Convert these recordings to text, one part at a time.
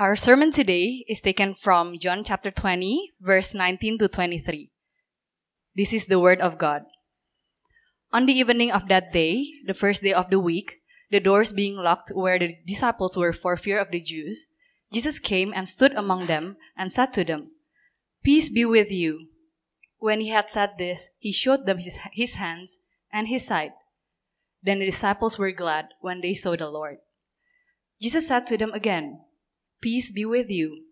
Our sermon today is taken from John chapter 20, verse 19 to 23. This is the word of God. On the evening of that day, the first day of the week, the doors being locked where the disciples were for fear of the Jews, Jesus came and stood among them and said to them, Peace be with you. When he had said this, he showed them his, his hands and his side. Then the disciples were glad when they saw the Lord. Jesus said to them again, Peace be with you.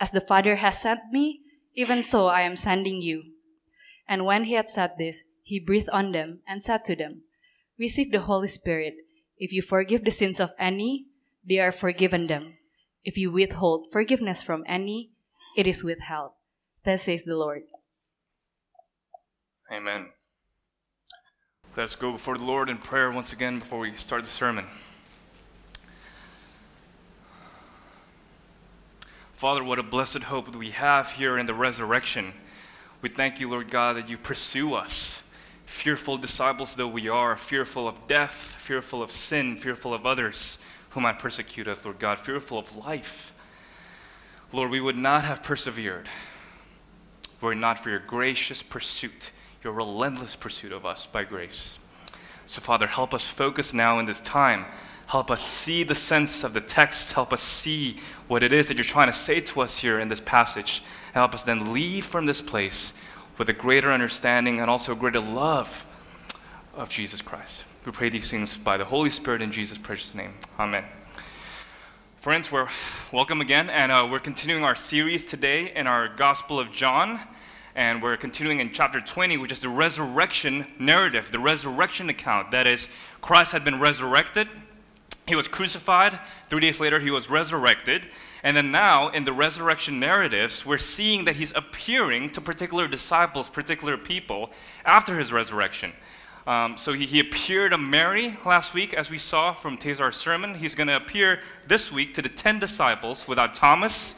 As the Father has sent me, even so I am sending you. And when he had said this, he breathed on them and said to them, Receive the Holy Spirit. If you forgive the sins of any, they are forgiven them. If you withhold forgiveness from any, it is withheld. Thus says the Lord. Amen. Let's go before the Lord in prayer once again before we start the sermon. Father, what a blessed hope that we have here in the resurrection. We thank you, Lord God, that you pursue us, fearful disciples though we are, fearful of death, fearful of sin, fearful of others who might persecute us, Lord God, fearful of life. Lord, we would not have persevered were it not for your gracious pursuit, your relentless pursuit of us by grace. So, Father, help us focus now in this time Help us see the sense of the text. Help us see what it is that you're trying to say to us here in this passage. And Help us then leave from this place with a greater understanding and also a greater love of Jesus Christ. We pray these things by the Holy Spirit in Jesus' precious name. Amen. Friends, we're welcome again, and uh, we're continuing our series today in our Gospel of John, and we're continuing in chapter 20, which is the resurrection narrative, the resurrection account. That is, Christ had been resurrected, he was crucified. Three days later, he was resurrected. And then now, in the resurrection narratives, we're seeing that he's appearing to particular disciples, particular people, after his resurrection. Um, so he, he appeared to Mary last week, as we saw from Tazar's sermon. He's going to appear this week to the 10 disciples without Thomas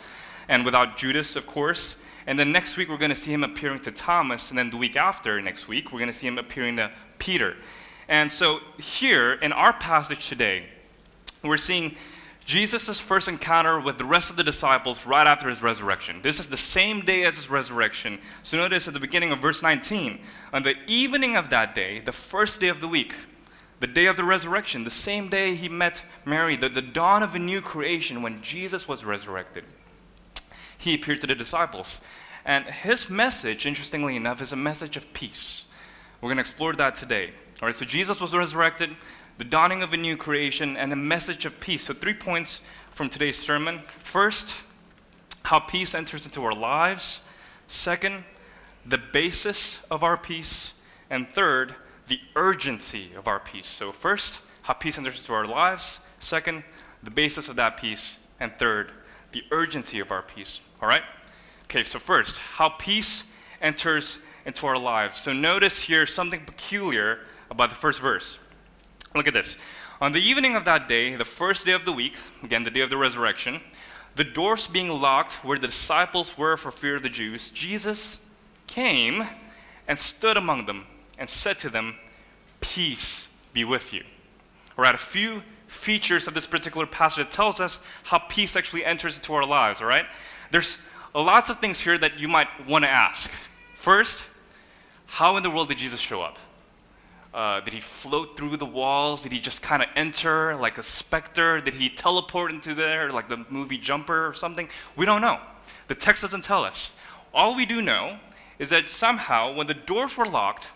and without Judas, of course. And then next week, we're going to see him appearing to Thomas. And then the week after, next week, we're going to see him appearing to Peter. And so here, in our passage today, we're seeing Jesus' first encounter with the rest of the disciples right after his resurrection. This is the same day as his resurrection. So notice at the beginning of verse 19, on the evening of that day, the first day of the week, the day of the resurrection, the same day he met Mary, the, the dawn of a new creation when Jesus was resurrected, he appeared to the disciples. And his message, interestingly enough, is a message of peace. We're going to explore that today. All right, so Jesus was resurrected the dawning of a new creation, and a message of peace. So, three points from today's sermon. First, how peace enters into our lives. Second, the basis of our peace. And third, the urgency of our peace. So, first, how peace enters into our lives. Second, the basis of that peace. And third, the urgency of our peace. All right? Okay, so first, how peace enters into our lives. So, notice here something peculiar about the first verse. Look at this. On the evening of that day, the first day of the week, again, the day of the resurrection, the doors being locked where the disciples were for fear of the Jews, Jesus came and stood among them and said to them, Peace be with you. All right, a few features of this particular passage that tells us how peace actually enters into our lives, all right? There's lots of things here that you might want to ask. First, how in the world did Jesus show up? Uh, did he float through the walls? Did he just kind of enter like a specter? Did he teleport into there like the movie Jumper or something? We don't know. The text doesn't tell us. All we do know is that somehow, when the doors were locked,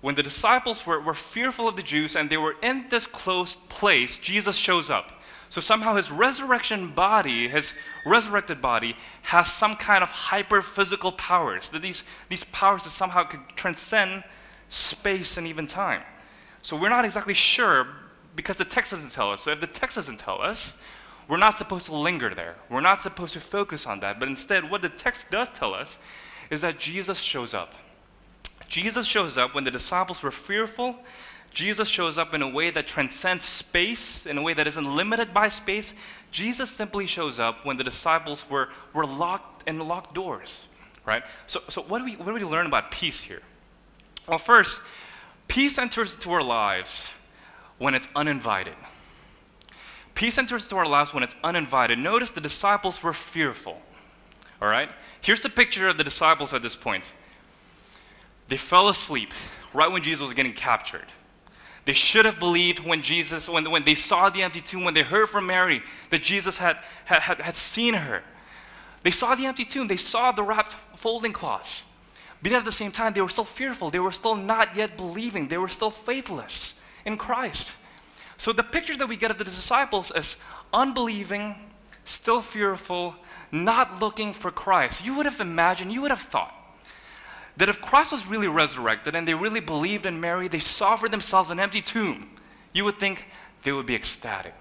when the disciples were, were fearful of the Jews and they were in this closed place, Jesus shows up. So somehow his resurrection body, his resurrected body, has some kind of hyper physical powers. That these, these powers that somehow could transcend space, and even time. So we're not exactly sure because the text doesn't tell us. So if the text doesn't tell us, we're not supposed to linger there. We're not supposed to focus on that. But instead, what the text does tell us is that Jesus shows up. Jesus shows up when the disciples were fearful. Jesus shows up in a way that transcends space, in a way that isn't limited by space. Jesus simply shows up when the disciples were, were locked in locked doors, right? So, so what, do we, what do we learn about peace here? Well, first, peace enters into our lives when it's uninvited. Peace enters into our lives when it's uninvited. Notice the disciples were fearful. All right? Here's the picture of the disciples at this point. They fell asleep right when Jesus was getting captured. They should have believed when Jesus, when, when they saw the empty tomb, when they heard from Mary that Jesus had, had, had seen her. They saw the empty tomb, they saw the wrapped folding cloths. But at the same time, they were still fearful. They were still not yet believing. They were still faithless in Christ. So the picture that we get of the disciples is unbelieving, still fearful, not looking for Christ. You would have imagined, you would have thought that if Christ was really resurrected and they really believed in Mary, they saw for themselves an empty tomb, you would think they would be ecstatic.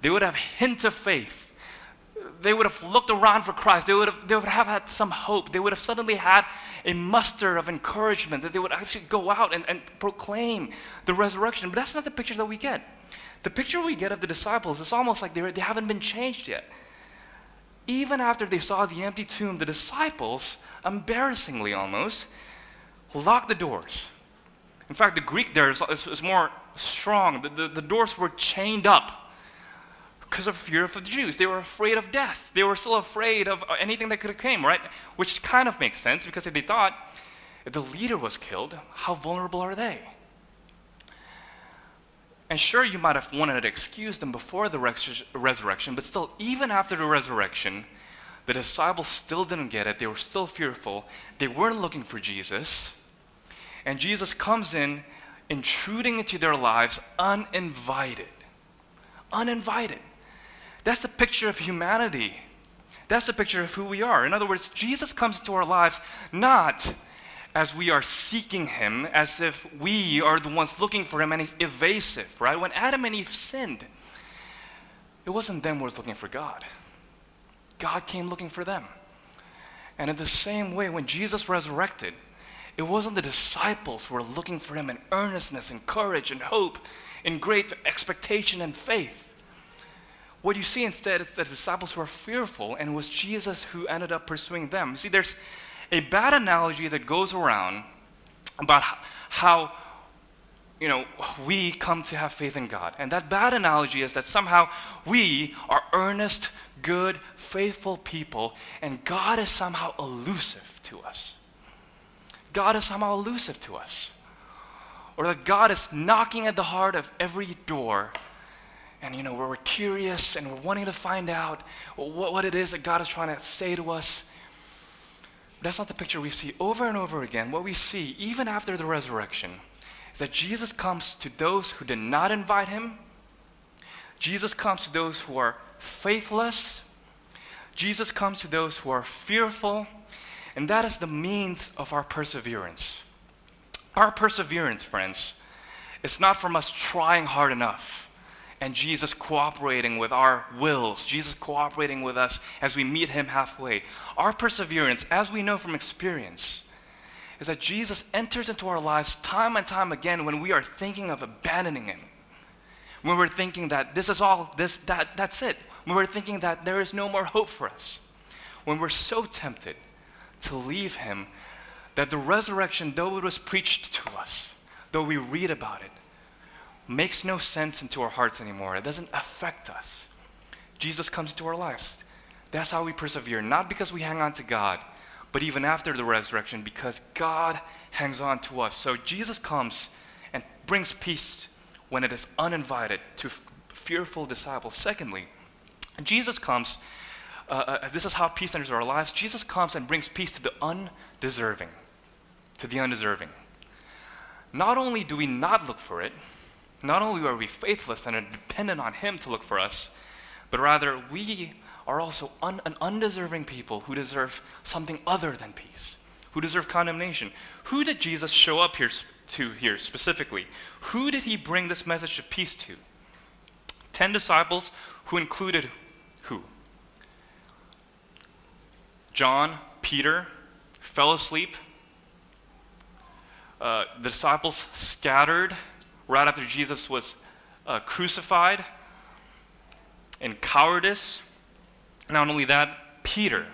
They would have hint of faith. They would have looked around for Christ. They would, have, they would have had some hope. They would have suddenly had a muster of encouragement that they would actually go out and, and proclaim the resurrection. But that's not the picture that we get. The picture we get of the disciples is almost like they, haven't been changed yet. Even after they saw the empty tomb, the disciples embarrassingly almost, locked the doors. In fact, the Greek there is, is, is more strong. The, the, the, doors were chained up because of fear of the Jews. They were afraid of death. They were still afraid of uh, anything that could have came, right? Which kind of makes sense because if they thought, if the leader was killed, how vulnerable are they? And sure, you might have wanted to excuse them before the res- resurrection, but still, even after the resurrection, the disciples still didn't get it. They were still fearful. They weren't looking for Jesus. And Jesus comes in, intruding into their lives uninvited. Uninvited. That's the picture of humanity. That's the picture of who we are. In other words, Jesus comes into our lives not as we are seeking him, as if we are the ones looking for him and he's evasive, right? When Adam and Eve sinned, it wasn't them who was looking for God. God came looking for them. And in the same way, when Jesus resurrected, it wasn't the disciples who were looking for him in earnestness and courage and hope, in great expectation and faith. What you see instead is that the disciples were fearful, and it was Jesus who ended up pursuing them. See, there's a bad analogy that goes around about how you know, we come to have faith in God. And that bad analogy is that somehow we are earnest, good, faithful people, and God is somehow elusive to us. God is somehow elusive to us. Or that God is knocking at the heart of every door. And, you know, we're curious and we're wanting to find out what, what it is that God is trying to say to us. But that's not the picture we see over and over again. What we see, even after the resurrection, is that Jesus comes to those who did not invite him. Jesus comes to those who are faithless. Jesus comes to those who are fearful. And that is the means of our perseverance. Our perseverance, friends, is not from us trying hard enough and Jesus cooperating with our wills, Jesus cooperating with us as we meet Him halfway. Our perseverance, as we know from experience, is that Jesus enters into our lives time and time again when we are thinking of abandoning Him. When we're thinking that this is all, this, that, that's it. When we're thinking that there is no more hope for us. When we're so tempted to leave Him that the resurrection, though it was preached to us, though we read about it, makes no sense into our hearts anymore. It doesn't affect us. Jesus comes into our lives. That's how we persevere, not because we hang on to God, but even after the resurrection, because God hangs on to us. So Jesus comes and brings peace when it is uninvited to fearful disciples. Secondly, Jesus comes, uh, uh, this is how peace enters our lives. Jesus comes and brings peace to the undeserving. To the undeserving. Not only do we not look for it, not only are we faithless and are dependent on Him to look for us, but rather we are also un- an undeserving people who deserve something other than peace, who deserve condemnation. Who did Jesus show up here to here specifically? Who did he bring this message of peace to? Ten disciples who included who? John, Peter, fell asleep. Uh, the disciples scattered right after Jesus was uh, crucified in cowardice. Not only that, Peter,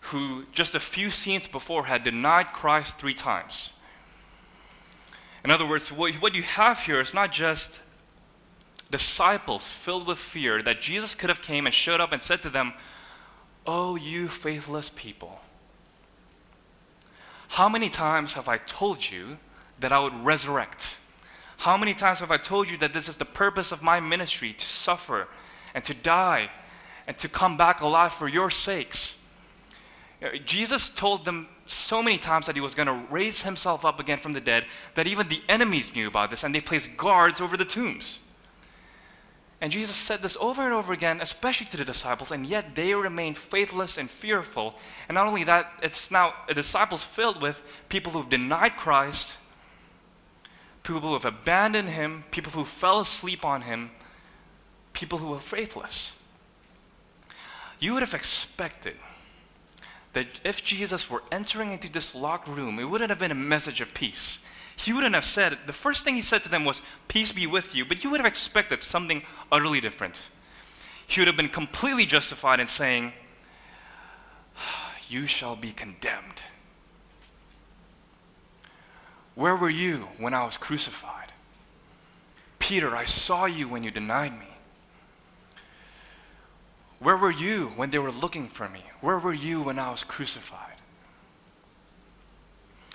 who just a few scenes before had denied Christ three times. In other words, what, what you have here is not just disciples filled with fear that Jesus could have came and showed up and said to them, "Oh, you faithless people. How many times have I told you that I would resurrect? How many times have I told you that this is the purpose of my ministry to suffer and to die and to come back alive for your sakes?" Uh, Jesus told them so many times that he was going to raise himself up again from the dead that even the enemies knew about this and they placed guards over the tombs. And Jesus said this over and over again, especially to the disciples, and yet they remained faithless and fearful. And not only that, it's now a disciples filled with people who've denied Christ, people who have abandoned him, people who fell asleep on him, people who were faithless. You would have expected that if Jesus were entering into this locked room, it wouldn't have been a message of peace. He wouldn't have said, the first thing he said to them was, Peace be with you, but you would have expected something utterly different. He would have been completely justified in saying, You shall be condemned. Where were you when I was crucified? Peter, I saw you when you denied me. Where were you when they were looking for me? Where were you when I was crucified?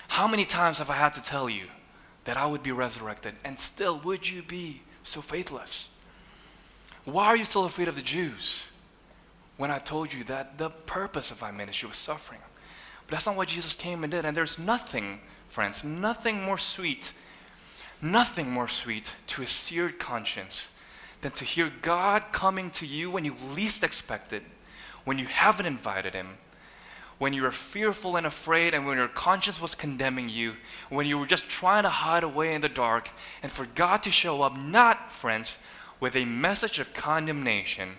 How many times have I had to tell you that I would be resurrected, and still would you be so faithless? Why are you still afraid of the Jews when I told you that the purpose of my ministry was suffering? But that's not what Jesus came and did. And there's nothing, friends, nothing more sweet, nothing more sweet to a seared conscience than to hear God coming to you when you least expect it, when you haven't invited Him, when you were fearful and afraid, and when your conscience was condemning you, when you were just trying to hide away in the dark, and for God to show up, not, friends, with a message of condemnation,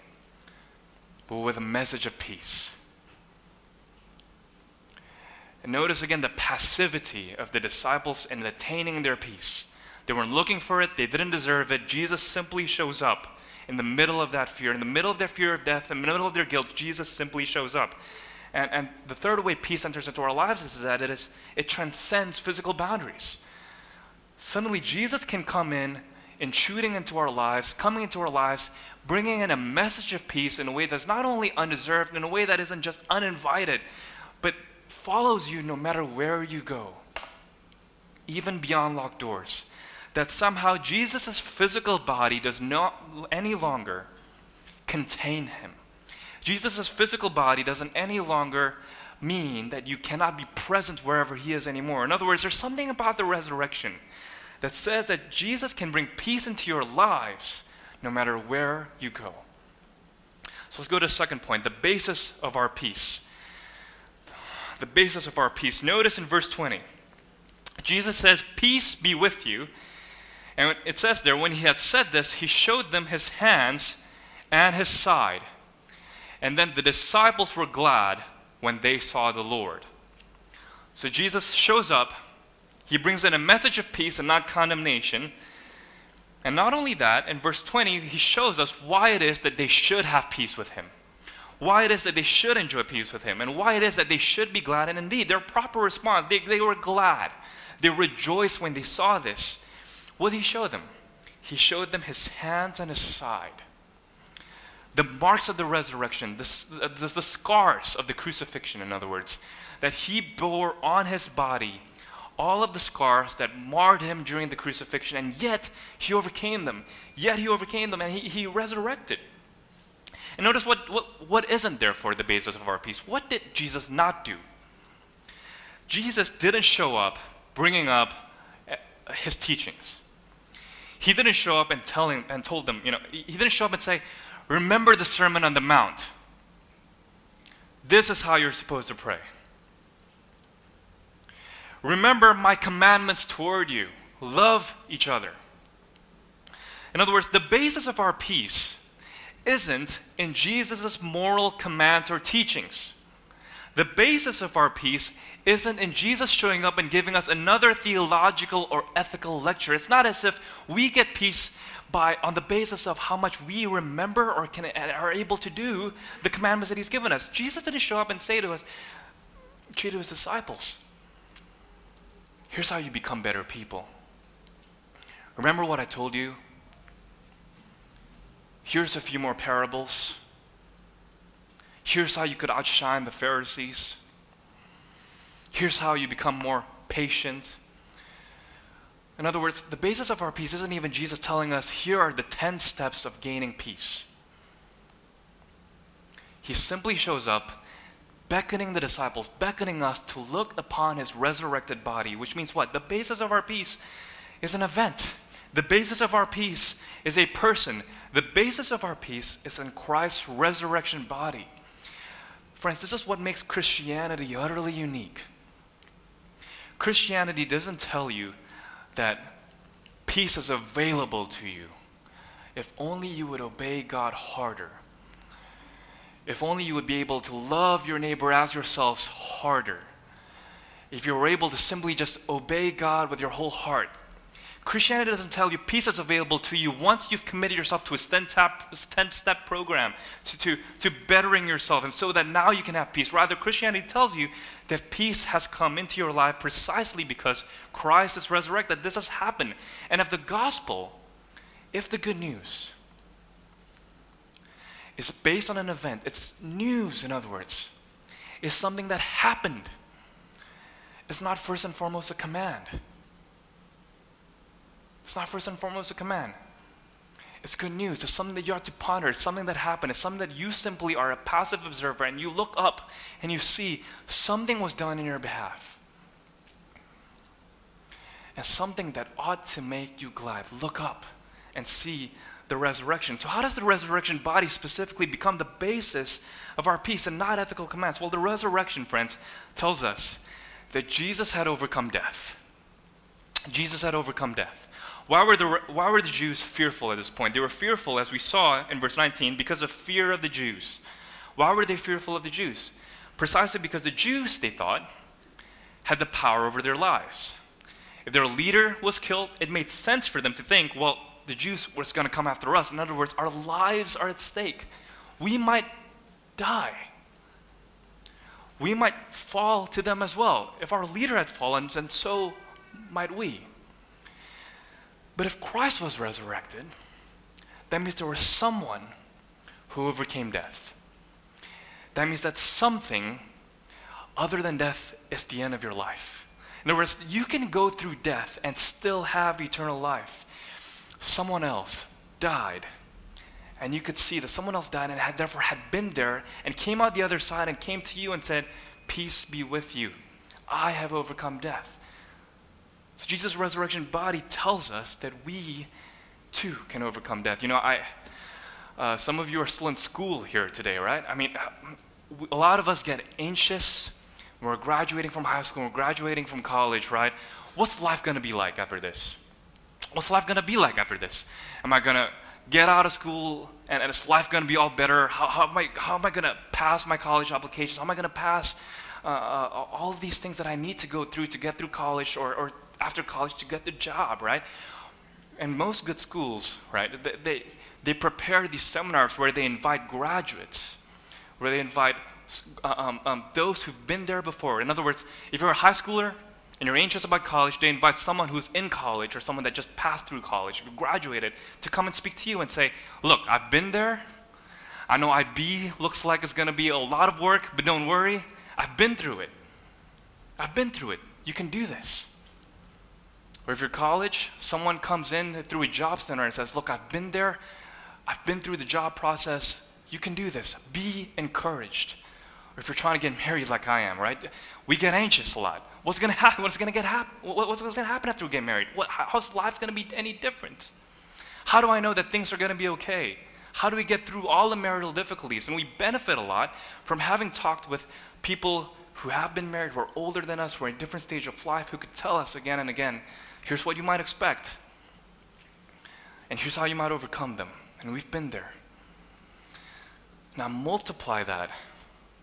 but with a message of peace. And notice again the passivity of the disciples in attaining their peace. They weren't looking for it, they didn't deserve it. Jesus simply shows up in the middle of that fear, in the middle of their fear of death, in the middle of their guilt. Jesus simply shows up. And, and the third way peace enters into our lives is that it, is, it transcends physical boundaries. Suddenly, Jesus can come in, intruding into our lives, coming into our lives, bringing in a message of peace in a way that's not only undeserved, in a way that isn't just uninvited, but follows you no matter where you go, even beyond locked doors that somehow Jesus' physical body does not any longer contain him. Jesus' physical body doesn't any longer mean that you cannot be present wherever he is anymore. In other words, there's something about the resurrection that says that Jesus can bring peace into your lives no matter where you go. So let's go to the second point the basis of our peace. The basis of our peace. Notice in verse 20, Jesus says, Peace be with you. And it says there, when he had said this, he showed them his hands and his side. And then the disciples were glad when they saw the Lord. So Jesus shows up. He brings in a message of peace and not condemnation. And not only that, in verse 20, he shows us why it is that they should have peace with him. Why it is that they should enjoy peace with him. And why it is that they should be glad. And indeed, their proper response, they, they were glad. They rejoiced when they saw this. What did he show them? He showed them his hands and his side. The marks of the resurrection, the, the, the scars of the crucifixion, in other words, that he bore on his body all of the scars that marred him during the crucifixion, and yet he overcame them. Yet he overcame them, and he, he resurrected. And notice what, what, what isn't there for the basis of our peace. What did Jesus not do? Jesus didn't show up bringing up eh, his teachings. He didn't show up and, telling, and told them, you know, he didn't show up and say, Remember the Sermon on the Mount. This is how you're supposed to pray. Remember my commandments toward you. Love each other. In other words, the basis of our peace isn't in Jesus' moral commands or teachings. The basis of our peace isn't in Jesus showing up and giving us another theological or ethical lecture. It's not as if we get peace by on the basis of how much we remember or can are able to do the commandments that he's given us. Jesus didn't show up and say to us, say to his disciples, here's how you become better people. Remember what I told you? Here's a few more parables. Here's how you could outshine the Pharisees. Here's how you become more patient. In other words, the basis of our peace isn't even Jesus telling us, here are the 10 steps of gaining peace. He simply shows up, beckoning the disciples, beckoning us to look upon his resurrected body, which means what? The basis of our peace is an event. The basis of our peace is a person. The basis of our peace is in Christ's resurrection body. Friends, this is what makes Christianity utterly unique. Christianity doesn't tell you that peace is available to you if only you would obey God harder. If only you would be able to love your neighbor as yourselves harder. If you were able to simply just obey God with your whole heart. Christianity doesn't tell you peace is available to you once you've committed yourself to a 10 step program, to, to, to bettering yourself, and so that now you can have peace. Rather, Christianity tells you that peace has come into your life precisely because Christ is resurrected. This has happened. And if the gospel, if the good news, is based on an event, it's news, in other words, is something that happened. It's not first and foremost a command. It's not first and foremost a command. It's good news. It's something that you have to ponder. It's something that happened. It's something that you simply are a passive observer and you look up and you see something was done in your behalf. And something that ought to make you glad. Look up and see the resurrection. So, how does the resurrection body specifically become the basis of our peace and not ethical commands? Well, the resurrection, friends, tells us that Jesus had overcome death. Jesus had overcome death. Why were, the, why were the Jews fearful at this point? They were fearful, as we saw in verse 19, because of fear of the Jews. Why were they fearful of the Jews? Precisely because the Jews, they thought, had the power over their lives. If their leader was killed, it made sense for them to think, well, the Jews were going to come after us. In other words, our lives are at stake. We might die. We might fall to them as well. If our leader had fallen, then so might we. But if Christ was resurrected, that means there was someone who overcame death. That means that something other than death is the end of your life. In other words, you can go through death and still have eternal life. Someone else died, and you could see that someone else died and had, therefore had been there and came out the other side and came to you and said, Peace be with you. I have overcome death. So Jesus' resurrection body tells us that we too can overcome death. You know, I, uh, some of you are still in school here today, right? I mean, a lot of us get anxious. We're graduating from high school, we're graduating from college, right? What's life going to be like after this? What's life going to be like after this? Am I going to get out of school and, and is life going to be all better? How, how am I, how am I going to pass my college applications? How am I going to pass uh, uh, all these things that I need to go through to get through college or, or after college to get the job, right? And most good schools, right, they, they, prepare these seminars where they invite graduates, where they invite uh, um, um, those who've been there before. In other words, if you're a high schooler and you're anxious about college, they invite someone who's in college or someone that just passed through college, graduated, to come and speak to you and say, Look, I've been there. I know IB looks like it's going to be a lot of work, but don't worry. I've been through it. I've been through it. You can do this. Or if you're college, someone comes in through a job center and says, Look, I've been there, I've been through the job process. You can do this. Be encouraged. Or if you're trying to get married like I am, right? We get anxious a lot. What's going to happen? What's going to get happen? What's to happen after we get married? What, how's life going to be any different? How do I know that things are going to be okay? How do we get through all the marital difficulties? And we benefit a lot from having talked with people who have been married, who are older than us, who are in a different stage of life, who could tell us again and again Here's what you might expect. And here's how you might overcome them. And we've been there. Now multiply that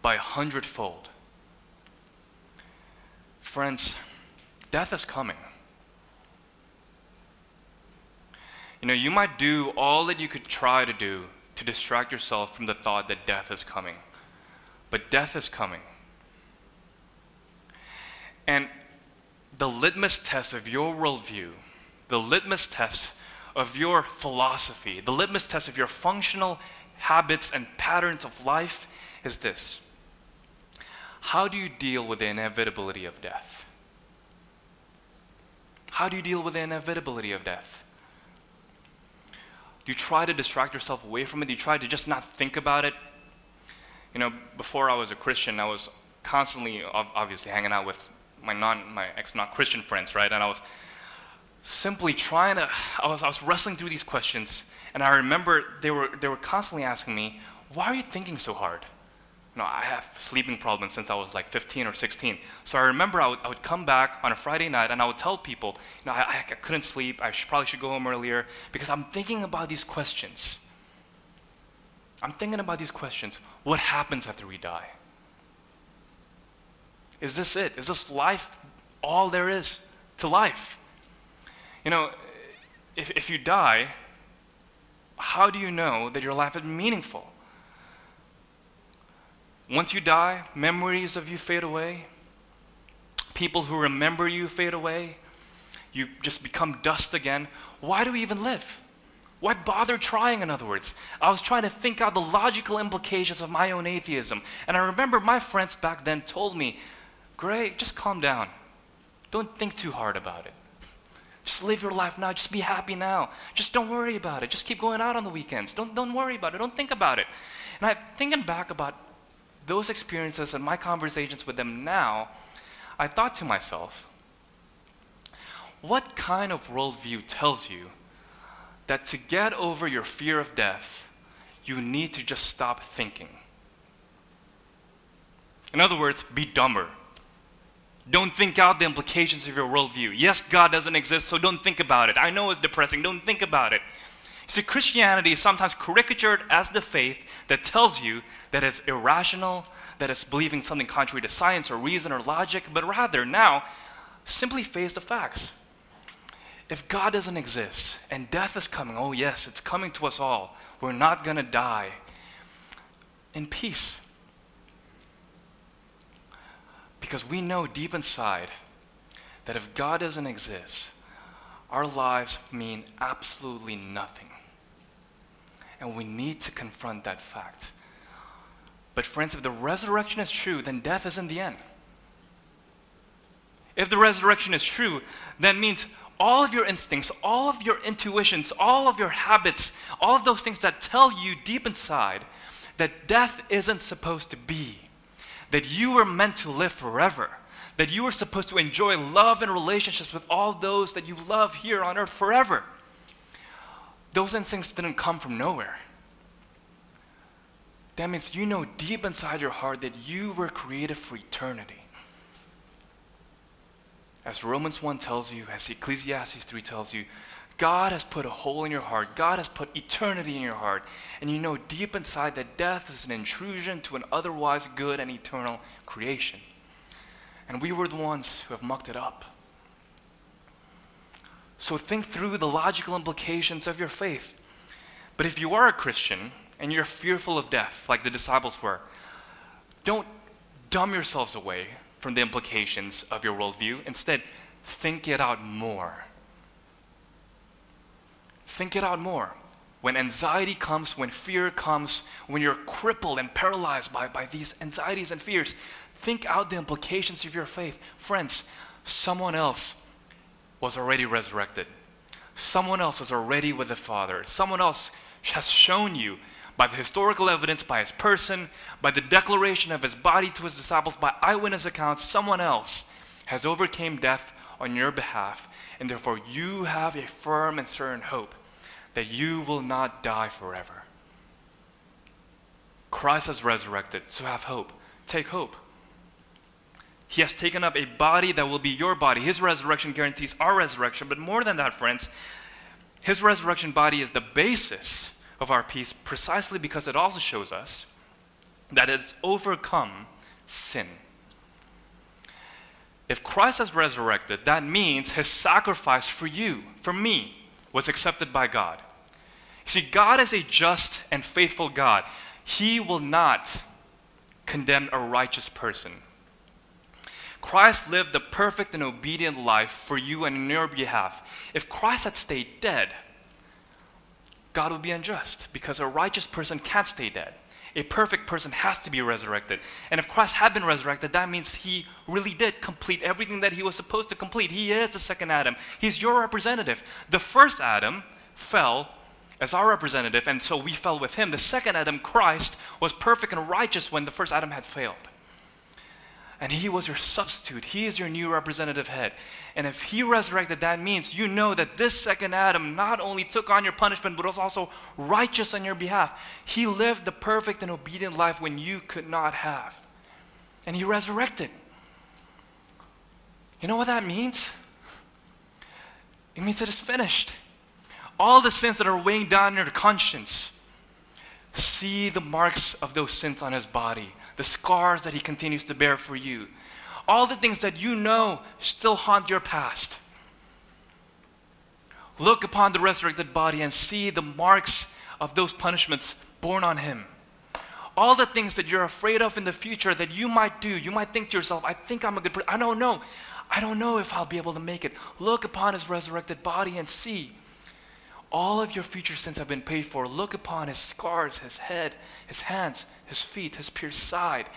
by a hundredfold. Friends, death is coming. You know, you might do all that you could try to do to distract yourself from the thought that death is coming. But death is coming. And the litmus test of your worldview, the litmus test of your philosophy, the litmus test of your functional habits and patterns of life is this How do you deal with the inevitability of death? How do you deal with the inevitability of death? Do you try to distract yourself away from it? Do you try to just not think about it? You know, before I was a Christian, I was constantly, obviously, hanging out with my non, my ex not Christian friends, right? And I was simply trying to, I was, I was wrestling through these questions, and I remember they were, they were constantly asking me, why are you thinking so hard? You know, I have sleeping problems since I was like 15 or 16. So I remember I would, I would come back on a Friday night and I would tell people, you know, I, I couldn't sleep, I should, probably should go home earlier, because I'm thinking about these questions. I'm thinking about these questions. What happens after we die? Is this it? Is this life all there is to life? You know, if, if you die, how do you know that your life is meaningful? Once you die, memories of you fade away. People who remember you fade away. You just become dust again. Why do we even live? Why bother trying, in other words? I was trying to think out the logical implications of my own atheism. And I remember my friends back then told me, Gray, just calm down. Don't think too hard about it. Just live your life now. Just be happy now. Just don't worry about it. Just keep going out on the weekends. Don't, don't worry about it. Don't think about it. And I'm thinking back about those experiences and my conversations with them now, I thought to myself, what kind of worldview tells you that to get over your fear of death, you need to just stop thinking? In other words, be dumber. Don't think out the implications of your worldview. Yes, God doesn't exist, so don't think about it. I know it's depressing, don't think about it. You see, Christianity is sometimes caricatured as the faith that tells you that it's irrational, that it's believing something contrary to science or reason or logic, but rather now simply face the facts. If God doesn't exist and death is coming, oh yes, it's coming to us all. We're not going to die in peace. Because we know deep inside that if God doesn't exist, our lives mean absolutely nothing. And we need to confront that fact. But, friends, if the resurrection is true, then death isn't the end. If the resurrection is true, that means all of your instincts, all of your intuitions, all of your habits, all of those things that tell you deep inside that death isn't supposed to be, that you were meant to live forever, that you were supposed to enjoy love and relationships with all those that you love here on earth forever. Those instincts didn't come from nowhere. That means you know deep inside your heart that you were created for eternity. As Romans 1 tells you, as Ecclesiastes 3 tells you, God has put a hole in your heart. God has put eternity in your heart. And you know deep inside that death is an intrusion to an otherwise good and eternal creation. And we were the ones who have mucked it up. So think through the logical implications of your faith. But if you are a Christian and you're fearful of death, like the disciples were, don't dumb yourselves away from the implications of your worldview. Instead, think it out more. Think it out more. When anxiety comes, when fear comes, when you're crippled and paralyzed by, by these anxieties and fears, think out the implications of your faith. Friends, someone else was already resurrected. Someone else is already with the Father. Someone else has shown you by the historical evidence, by his person, by the declaration of his body to his disciples, by eyewitness accounts, someone else has overcame death on your behalf, and therefore you have a firm and certain hope that you will not die forever. Christ has resurrected, so have hope. Take hope. He has taken up a body that will be your body. His resurrection guarantees our resurrection. But more than that, friends, his resurrection body is the basis of our peace precisely because it also shows us that it's overcome sin. If Christ has resurrected, that means his sacrifice for you, for me, was accepted by God. See, God is a just and faithful God. He will not condemn a righteous person. Christ lived the perfect and obedient life for you and in your behalf. If Christ had stayed dead, God would be unjust because a righteous person can't stay dead. A perfect person has to be resurrected. And if Christ had been resurrected, that means he really did complete everything that he was supposed to complete. He is the second Adam, he's your representative. The first Adam fell as our representative, and so we fell with him. The second Adam, Christ, was perfect and righteous when the first Adam had failed. And he was your substitute. He is your new representative head. And if he resurrected, that means you know that this second Adam not only took on your punishment, but was also righteous on your behalf. He lived the perfect and obedient life when you could not have. And he resurrected. You know what that means? It means that it is finished. All the sins that are weighing down your conscience, see the marks of those sins on his body the scars that He continues to bear for you, all the things that you know still haunt your past. Look upon the resurrected body and see the marks of those punishments borne on Him. All the things that you're afraid of in the future that you might do, you might think to yourself, I think I'm a good person. I don't know. I don't know if I'll be able to make it. Look upon His resurrected body and see all of your future sins have been paid for. Look upon his scars, his head, his hands, his feet, his pierced side.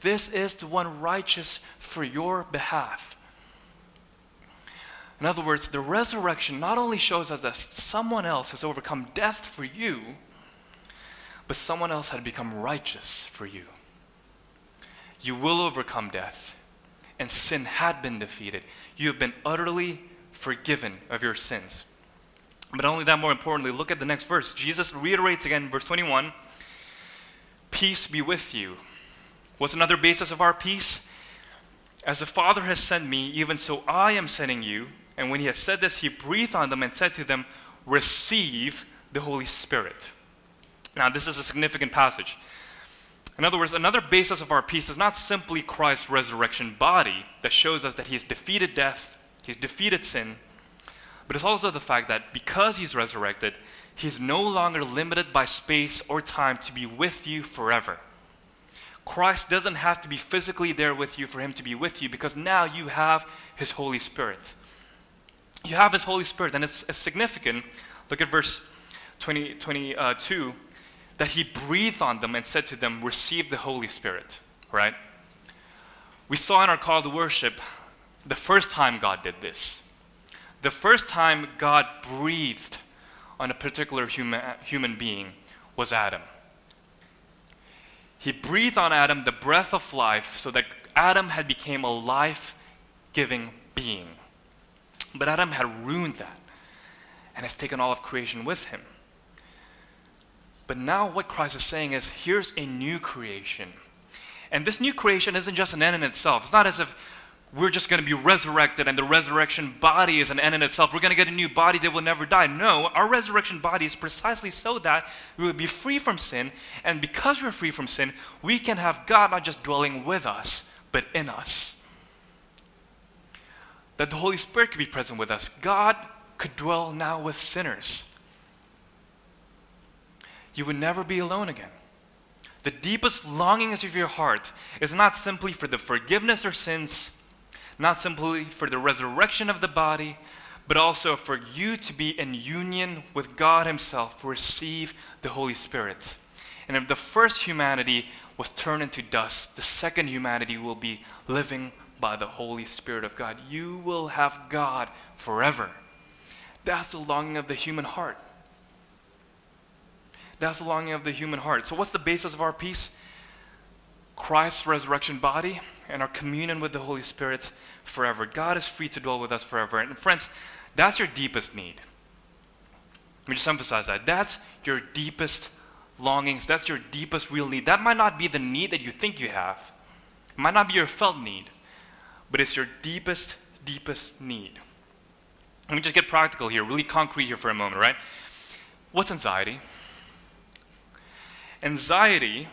This is the one righteous for your behalf. In other words, the resurrection not only shows us that someone else has overcome death for you, but someone else had become righteous for you. You will overcome death, and sin had been defeated. You have been utterly forgiven of your sins. But only that, more importantly, look at the next verse. Jesus reiterates again, verse 21 Peace be with you. What's another basis of our peace? As the Father has sent me, even so I am sending you. And when he had said this, he breathed on them and said to them, Receive the Holy Spirit. Now, this is a significant passage. In other words, another basis of our peace is not simply Christ's resurrection body that shows us that he has defeated death, he's defeated sin, but it's also the fact that because he's resurrected, he's no longer limited by space or time to be with you forever. Christ doesn't have to be physically there with you for him to be with you because now you have his Holy Spirit. You have his Holy Spirit, and it's, it's significant. Look at verse 20, 22 uh, that he breathed on them and said to them, Receive the Holy Spirit, right? We saw in our call to worship the first time God did this the first time God breathed on a particular human, human being was Adam. He breathed on Adam the breath of life so that Adam had become a life-giving being. But Adam had ruined that and has taken all of creation with him. But now what Christ is saying is here's a new creation. And this new creation isn't just an end in itself. It's not as if we're just going to be resurrected and the resurrection body is an end in itself. We're going to get a new body that will never die. No, our resurrection body is precisely so that we will be free from sin. And because we're free from sin, we can have God not just dwelling with us, but in us. That the Holy Spirit could be present with us. God could dwell now with sinners. You would never be alone again. The deepest longings of your heart is not simply for the forgiveness of sins not simply for the resurrection of the body, but also for you to be in union with God Himself, to receive the Holy Spirit. And if the first humanity was turned into dust, the second humanity will be living by the Holy Spirit of God. You will have God forever. That's the longing of the human heart. That's the longing of the human heart. So, what's the basis of our peace? Christ's resurrection body and our communion with the Holy Spirit forever. God is free to dwell with us forever. And friends, that's your deepest need. Let me just emphasize that. That's your deepest longings. That's your deepest real need. That might not be the need that you think you have. It might not be your felt need, but it's your deepest, deepest need. Let me just get practical here, really concrete here for a moment, right? What's anxiety? Anxiety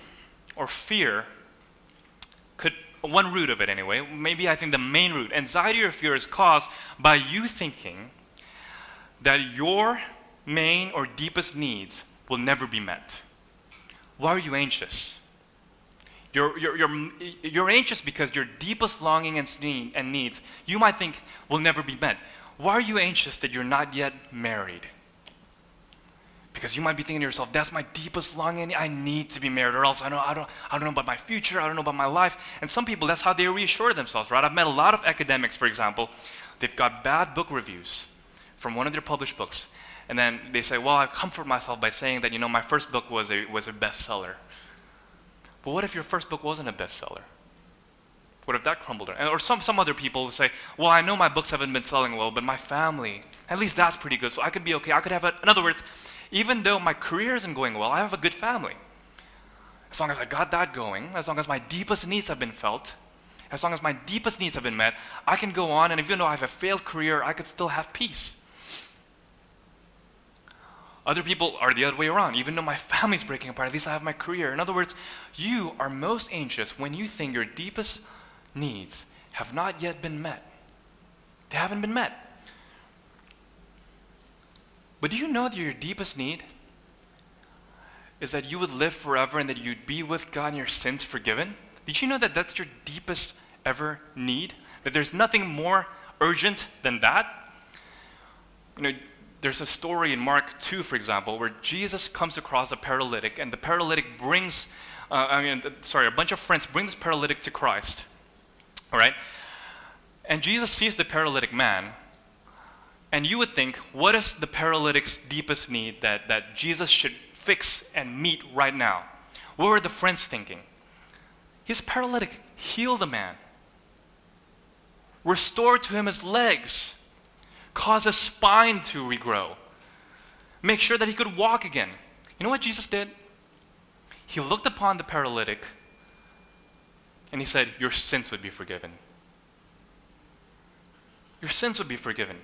or fear one root of it anyway, maybe I think the main root, anxiety or fear is caused by you thinking that your main or deepest needs will never be met. Why are you anxious? You're, you're, you're, you're anxious because your deepest longing and, and needs you might think will never be met. Why are you anxious that you're not yet married? Because you might be thinking to yourself, that's my deepest longing. I need to be married, or else I don't, I, don't, I don't know about my future, I don't know about my life. And some people, that's how they reassure themselves, right? I've met a lot of academics, for example, they've got bad book reviews from one of their published books. And then they say, well, I comfort myself by saying that, you know, my first book was a, was a bestseller. But what if your first book wasn't a bestseller? What if that crumbled? Or some, some other people say, well, I know my books haven't been selling well, but my family, at least that's pretty good, so I could be okay. I could have a, in other words, even though my career isn't going well, I have a good family. As long as I got that going, as long as my deepest needs have been felt, as long as my deepest needs have been met, I can go on, and even though I have a failed career, I could still have peace. Other people are the other way around. Even though my family's breaking apart, at least I have my career. In other words, you are most anxious when you think your deepest needs have not yet been met. They haven't been met. But do you know that your deepest need is that you would live forever and that you'd be with God and your sins forgiven? Did you know that that's your deepest ever need? That there's nothing more urgent than that? You know, there's a story in Mark 2, for example, where Jesus comes across a paralytic, and the paralytic brings, uh, I mean, sorry, a bunch of friends bring this paralytic to Christ. All right? And Jesus sees the paralytic man, and you would think, what is the paralytic's deepest need that, that Jesus should fix and meet right now? What were the friends thinking? He's paralytic. Heal the man. Restore to him his legs. Cause his spine to regrow. Make sure that he could walk again. You know what Jesus did? He looked upon the paralytic and he said, Your sins would be forgiven. Your sins would be forgiven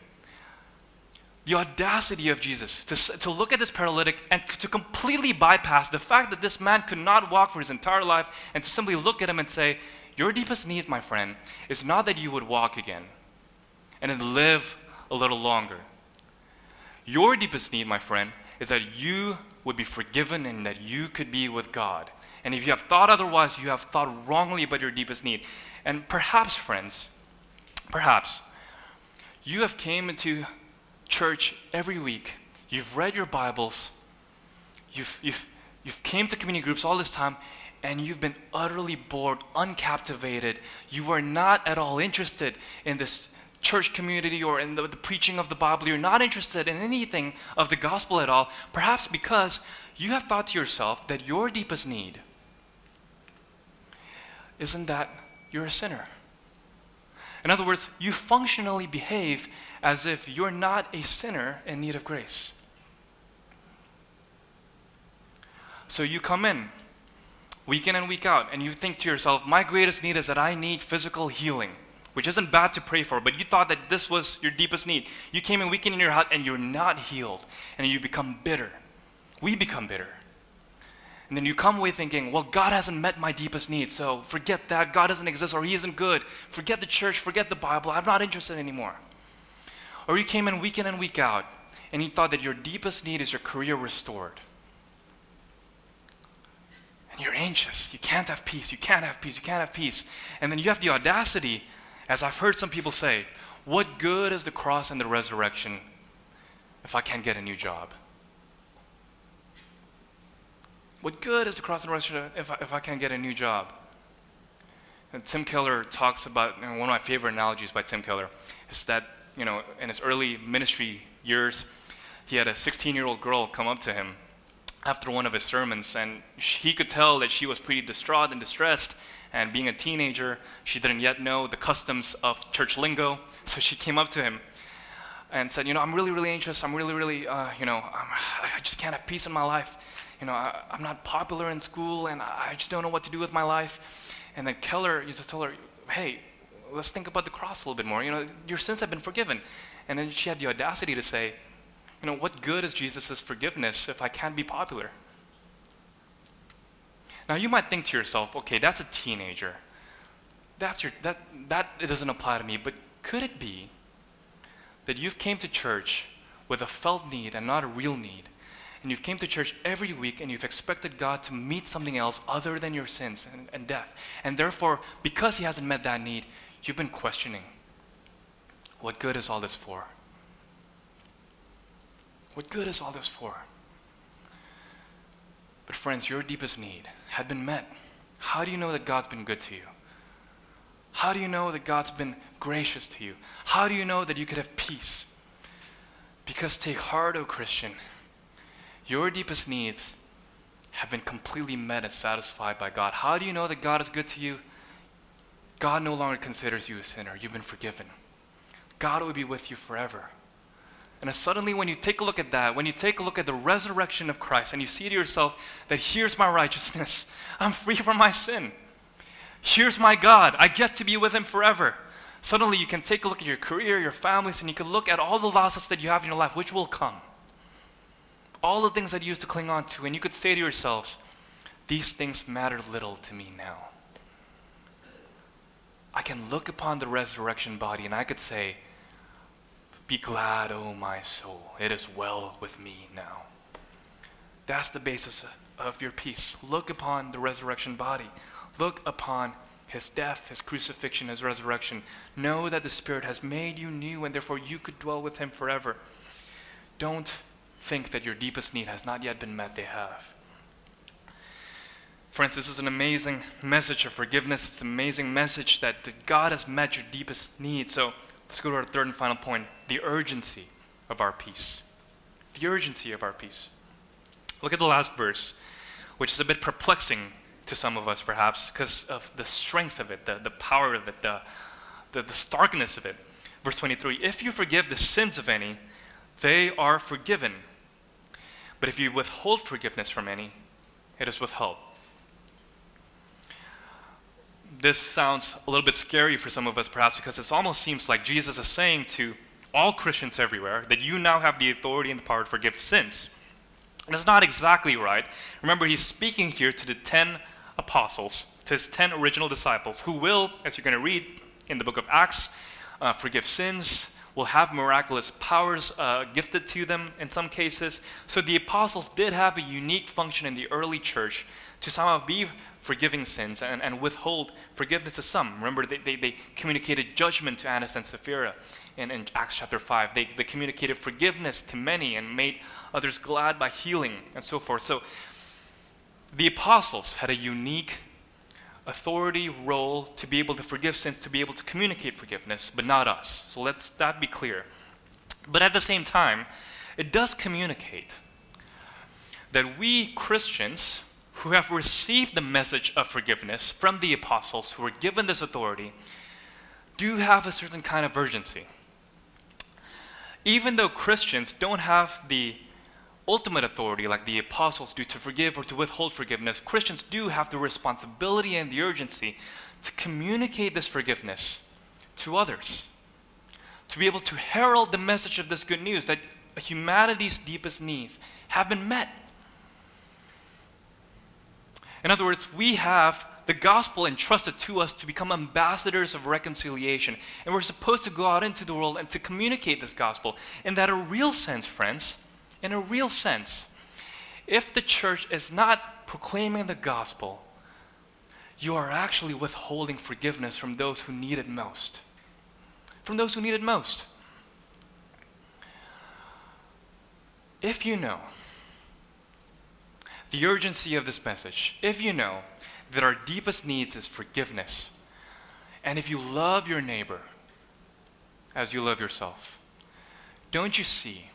the audacity of Jesus to, to look at this paralytic and to completely bypass the fact that this man could not walk for his entire life and to simply look at him and say, Your deepest need, my friend, is not that you would walk again and then live a little longer. Your deepest need, my friend, is that you would be forgiven and that you could be with God. And if you have thought otherwise, you have thought wrongly about your deepest need. And perhaps, friends, perhaps, you have came into church every week. You've read your Bibles. You've, you've, you've came to community groups all this time, and you've been utterly bored, uncaptivated. You are not at all interested in this church community or in the, the, preaching of the Bible. You're not interested in anything of the gospel at all, perhaps because you have thought to yourself that your deepest need isn't that you're a sinner. In other words, you functionally behave as if you're not a sinner in need of grace. So you come in week in and week out, and you think to yourself, my greatest need is that I need physical healing, which isn't bad to pray for, but you thought that this was your deepest need. You came in week in and your out, and you're not healed, and you become bitter. We become bitter. And then you come away thinking, well, God hasn't met my deepest needs, so forget that. God doesn't exist or He isn't good. Forget the church, forget the Bible. I'm not interested anymore. Or you came in week in and week out and you thought that your deepest need is your career restored. And you're anxious. You can't have peace. You can't have peace. You can't have peace. And then you have the audacity, as I've heard some people say, what good is the cross and the resurrection if I can't get a new job? What good is the cross and resurrection if I, if I can't get a new job? And Tim Keller talks about, one of my favorite analogies by Tim Keller is that, you know, in his early ministry years, he had a 16 year old girl come up to him after one of his sermons, and he could tell that she was pretty distraught and distressed. And being a teenager, she didn't yet know the customs of church lingo. So she came up to him and said, You know, I'm really, really anxious. I'm really, really, uh, you know, I'm, I just can't have peace in my life you know, I, am not popular in school and I just don't know what to do with my life. And then Keller used to tell her, hey, let's think about the cross a little bit more. You know, your sins have been forgiven. And then she had the audacity to say, you know, what good is Jesus' forgiveness if I can't be popular? Now you might think to yourself, okay, that's a teenager. That's your that that doesn't apply to me, but could it be that you've came to church with a felt need and not a real need? And you've came to church every week and you've expected God to meet something else other than your sins and, and death. And therefore, because He hasn't met that need, you've been questioning what good is all this for? What good is all this for? But, friends, your deepest need had been met. How do you know that God's been good to you? How do you know that God's been gracious to you? How do you know that you could have peace? Because take heart, O Christian, your deepest needs have been completely met and satisfied by God. How do you know that God is good to you? God no longer considers you a sinner. You've been forgiven. God will be with you forever. And suddenly, when you take a look at that, when you take a look at the resurrection of Christ, and you see to yourself that here's my righteousness, I'm free from my sin. Here's my God, I get to be with Him forever. Suddenly, you can take a look at your career, your families, and you can look at all the losses that you have in your life, which will come. All the things that you used to cling on to, and you could say to yourselves, These things matter little to me now. I can look upon the resurrection body and I could say, Be glad, O my soul, it is well with me now. That's the basis of your peace. Look upon the resurrection body. Look upon his death, his crucifixion, his resurrection. Know that the Spirit has made you new and therefore you could dwell with him forever. Don't think that your deepest need has not yet been met, they have. Friends, this is an amazing message of forgiveness. It's an amazing message that, that God has met your deepest need. So let's go to our third and final point the urgency of our peace. The urgency of our peace. Look at the last verse, which is a bit perplexing to some of us, perhaps, because of the strength of it, the, the power of it, the, the, the starkness of it. Verse 23 If you forgive the sins of any, they are forgiven. But if you withhold forgiveness from any, it is withheld. This sounds a little bit scary for some of us, perhaps, because it almost seems like Jesus is saying to all Christians everywhere that you now have the authority and the power to forgive sins. And it's not exactly right. Remember, he's speaking here to the ten apostles, to his ten original disciples, who will, as you're going to read in the book of Acts, uh, forgive sins, will have miraculous powers uh, gifted to them in some cases. So the apostles did have a unique function in the early church to somehow be forgiving sins and, and withhold forgiveness to some. Remember, they, they, they communicated judgment to Ananias and Sapphira in, in Acts chapter 5. They, they communicated forgiveness to many and made others glad by healing and so forth. So the apostles had a unique authority role to be able to forgive sins, to be able to communicate forgiveness, but not us. So let's that be clear. But at the same time, it does communicate that we Christians who have received the message of forgiveness from the apostles who were given this authority do have a certain kind of urgency. Even though Christians don't have the ultimate authority like the apostles do to forgive or to withhold forgiveness, Christians do have the responsibility and the urgency to communicate this forgiveness to others. To be able to herald the message of this good news that humanity's deepest needs have been met. In other words, we have the gospel entrusted to us to become ambassadors of reconciliation. And we're supposed to go out into the world and to communicate this gospel. In that a real sense, friends, in a real sense, if the church is not proclaiming the gospel, you are actually withholding forgiveness from those who need it most. From those who need it most. If you know the urgency of this message, if you know that our deepest needs is forgiveness, and if you love your neighbor as you love yourself, don't you see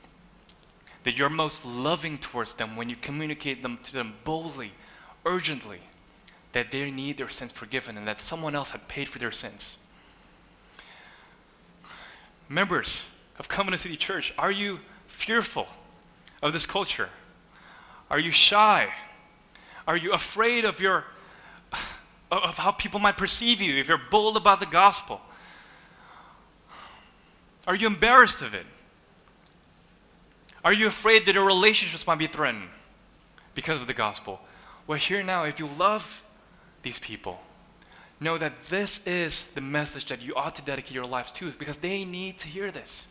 that you're most loving towards them when you communicate them to them boldly, urgently, that they need their sins forgiven and that someone else had paid for their sins? Members of Covenant City Church, are you fearful of this culture? Are you shy? Are you afraid of your of how people might perceive you if you're bold about the gospel? Are you embarrassed of it? Are you afraid that your relationships might be threatened because of the gospel? Well, here now, if you love these people, know that this is the message that you ought to dedicate your lives to because they need to hear this.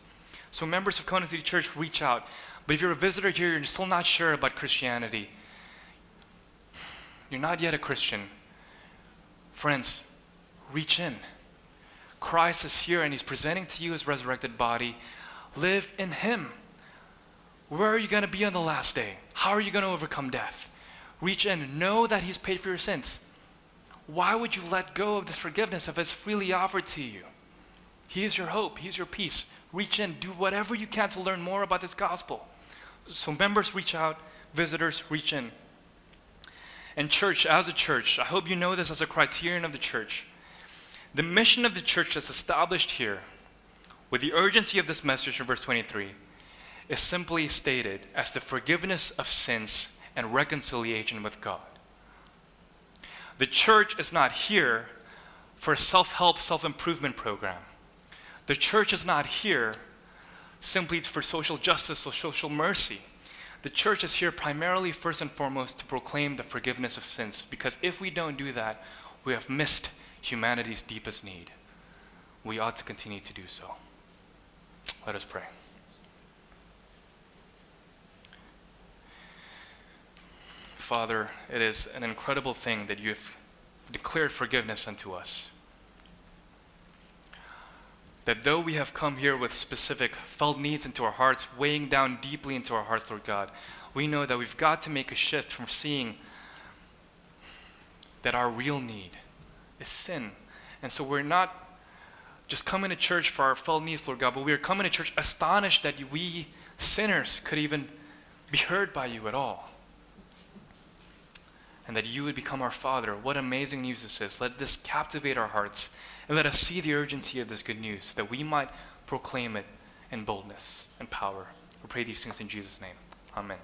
So, members of Covenant City Church, reach out. But if you're a visitor here, you're still not sure about Christianity, you're not yet a Christian, friends, reach in. Christ is here and He's presenting to you His resurrected body. Live in Him. Where are you going to be on the last day? How are you going to overcome death? Reach in. Know that He's paid for your sins. Why would you let go of this forgiveness if it's freely offered to you? He is your hope, He's your peace. Reach in, do whatever you can to learn more about this gospel. So, members, reach out, visitors, reach in. And, church, as a church, I hope you know this as a criterion of the church. The mission of the church that's established here, with the urgency of this message in verse 23, is simply stated as the forgiveness of sins and reconciliation with God. The church is not here for a self help, self improvement program. The church is not here simply for social justice or social mercy. The church is here primarily, first and foremost, to proclaim the forgiveness of sins. Because if we don't do that, we have missed humanity's deepest need. We ought to continue to do so. Let us pray. Father, it is an incredible thing that you have declared forgiveness unto us. That though we have come here with specific felt needs into our hearts, weighing down deeply into our hearts, Lord God, we know that we've got to make a shift from seeing that our real need is sin. And so we're not just coming to church for our felt needs, Lord God, but we are coming to church astonished that we sinners could even be heard by you at all. And that you would become our Father. What amazing news this is. Let this captivate our hearts and let us see the urgency of this good news so that we might proclaim it in boldness and power. We pray these things in Jesus' name. Amen.